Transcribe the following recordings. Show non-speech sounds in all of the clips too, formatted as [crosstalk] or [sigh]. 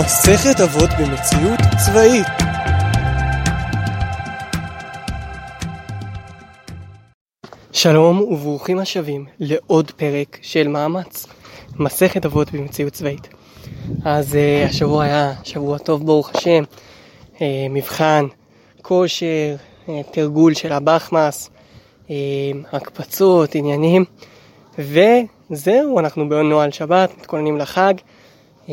מסכת אבות במציאות צבאית שלום וברוכים השבים לעוד פרק של מאמץ, מסכת אבות במציאות צבאית. אז uh, השבוע היה שבוע טוב ברוך השם, uh, מבחן, כושר, uh, תרגול של הבחמאס, uh, הקפצות, עניינים, וזהו, אנחנו בנוהל שבת, מתכוננים לחג. אה,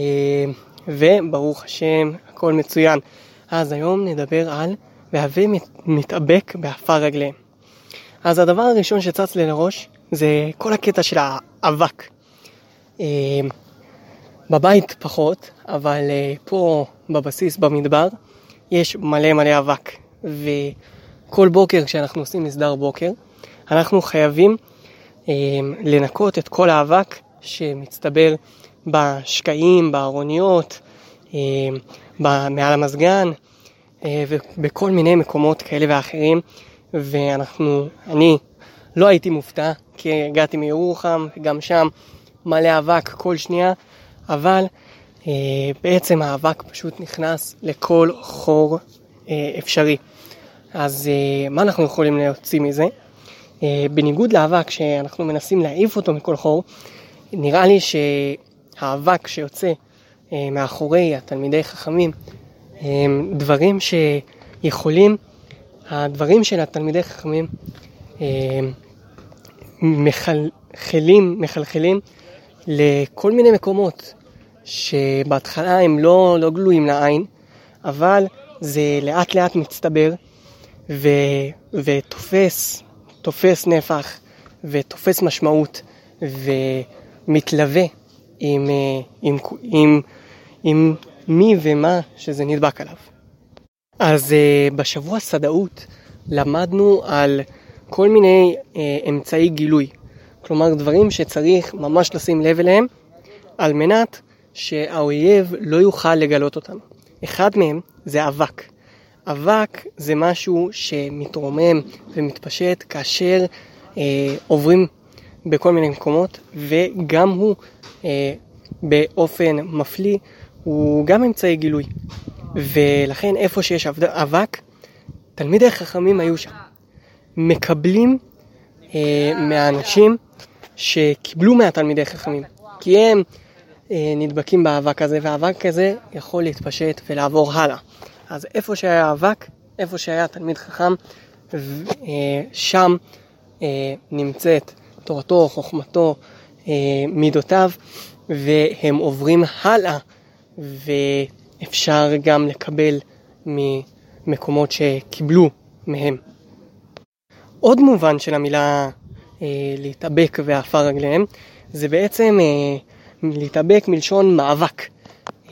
וברוך השם, הכל מצוין. אז היום נדבר על והוי מתאבק בעפר רגליהם. אז הדבר הראשון שצץ לי לראש זה כל הקטע של האבק. אה, בבית פחות, אבל אה, פה בבסיס, במדבר, יש מלא מלא אבק. וכל בוקר כשאנחנו עושים מסדר בוקר, אנחנו חייבים אה, לנקות את כל האבק שמצטבר בשקעים, בארוניות, אה, מעל המזגן אה, ובכל מיני מקומות כאלה ואחרים ואנחנו, אני לא הייתי מופתע כי הגעתי מירוחם וגם שם מלא אבק כל שנייה אבל אה, בעצם האבק פשוט נכנס לכל חור אפשרי אז מה אנחנו יכולים להוציא מזה? בניגוד לאבק שאנחנו מנסים להעיף אותו מכל חור נראה לי ש... האבק שיוצא אה, מאחורי התלמידי חכמים, אה, דברים שיכולים, הדברים של התלמידי חכמים אה, מחלחלים, מחלחלים לכל מיני מקומות שבהתחלה הם לא, לא גלויים לעין, אבל זה לאט לאט מצטבר ו, ותופס, תופס נפח ותופס משמעות ומתלווה עם, אה, עם, עם, עם מי ומה שזה נדבק עליו. אז uh, בשבוע סדאות למדנו על כל מיני uh, אמצעי גילוי, כלומר דברים שצריך ממש לשים לב אליהם על מנת שהאויב לא יוכל לגלות אותם. אחד מהם זה אבק. אבק זה משהו שמתרומם ומתפשט כאשר uh, עוברים בכל מיני מקומות, וגם הוא אה, באופן מפליא, הוא גם אמצעי גילוי. ולכן איפה שיש אבק, תלמידי חכמים היו שם. מקבלים אה, מהאנשים שקיבלו מהתלמידי חכמים, כי הם אה, נדבקים באבק הזה, והאבק הזה יכול להתפשט ולעבור הלאה. אז איפה שהיה אבק, איפה שהיה תלמיד חכם, אה, שם אה, נמצאת תורתו, חוכמתו, אה, מידותיו, והם עוברים הלאה, ואפשר גם לקבל ממקומות שקיבלו מהם. עוד מובן של המילה אה, להתאבק ועפר רגליהם, זה בעצם אה, להתאבק מלשון מאבק.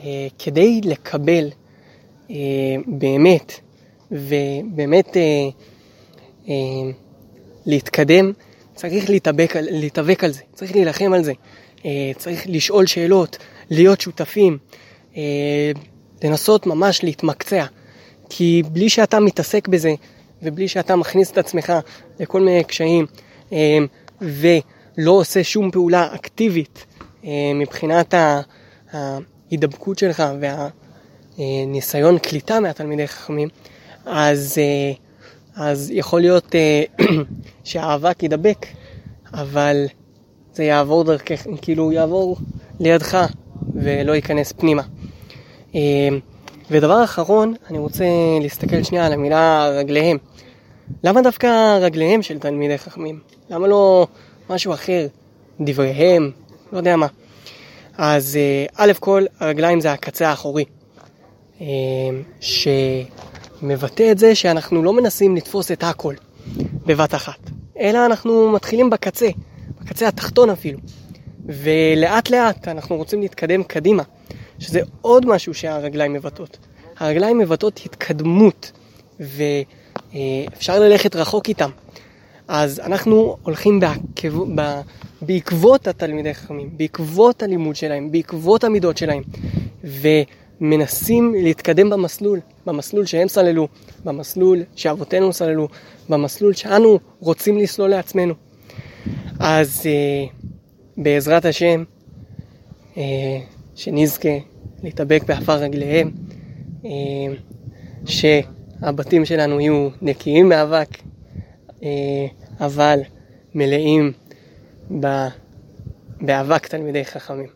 אה, כדי לקבל אה, באמת, ובאמת אה, אה, להתקדם, צריך להתאבק, להתאבק על זה, צריך להילחם על זה, אה, צריך לשאול שאלות, להיות שותפים, אה, לנסות ממש להתמקצע. כי בלי שאתה מתעסק בזה, ובלי שאתה מכניס את עצמך לכל מיני קשיים, אה, ולא עושה שום פעולה אקטיבית מבחינת ההידבקות שלך והניסיון קליטה מהתלמידי חכמים, אז אז יכול להיות uh, [clears throat] שהאבק ידבק, אבל זה יעבור דרכך, כאילו יעבור לידך ולא ייכנס פנימה. Uh, ודבר אחרון, אני רוצה להסתכל שנייה על המילה רגליהם. למה דווקא רגליהם של תלמידי חכמים? למה לא משהו אחר? דבריהם? לא יודע מה. אז uh, א' כל, הרגליים זה הקצה האחורי. ש... מבטא את זה שאנחנו לא מנסים לתפוס את הכל בבת אחת, אלא אנחנו מתחילים בקצה, בקצה התחתון אפילו. ולאט לאט אנחנו רוצים להתקדם קדימה, שזה עוד משהו שהרגליים מבטאות. הרגליים מבטאות התקדמות, ואפשר ללכת רחוק איתם. אז אנחנו הולכים בעקב... בעקבות התלמידי חכמים, בעקבות הלימוד שלהם, בעקבות המידות שלהם, ומנסים להתקדם במסלול. במסלול שהם סללו, במסלול שאבותינו סללו, במסלול שאנו רוצים לסלול לעצמנו. אז uh, בעזרת השם, uh, שנזכה להתאבק בעפר רגליהם, אה, שהבתים שלנו יהיו נקיים מאבק, אה, אבל מלאים באבק תלמידי חכמים.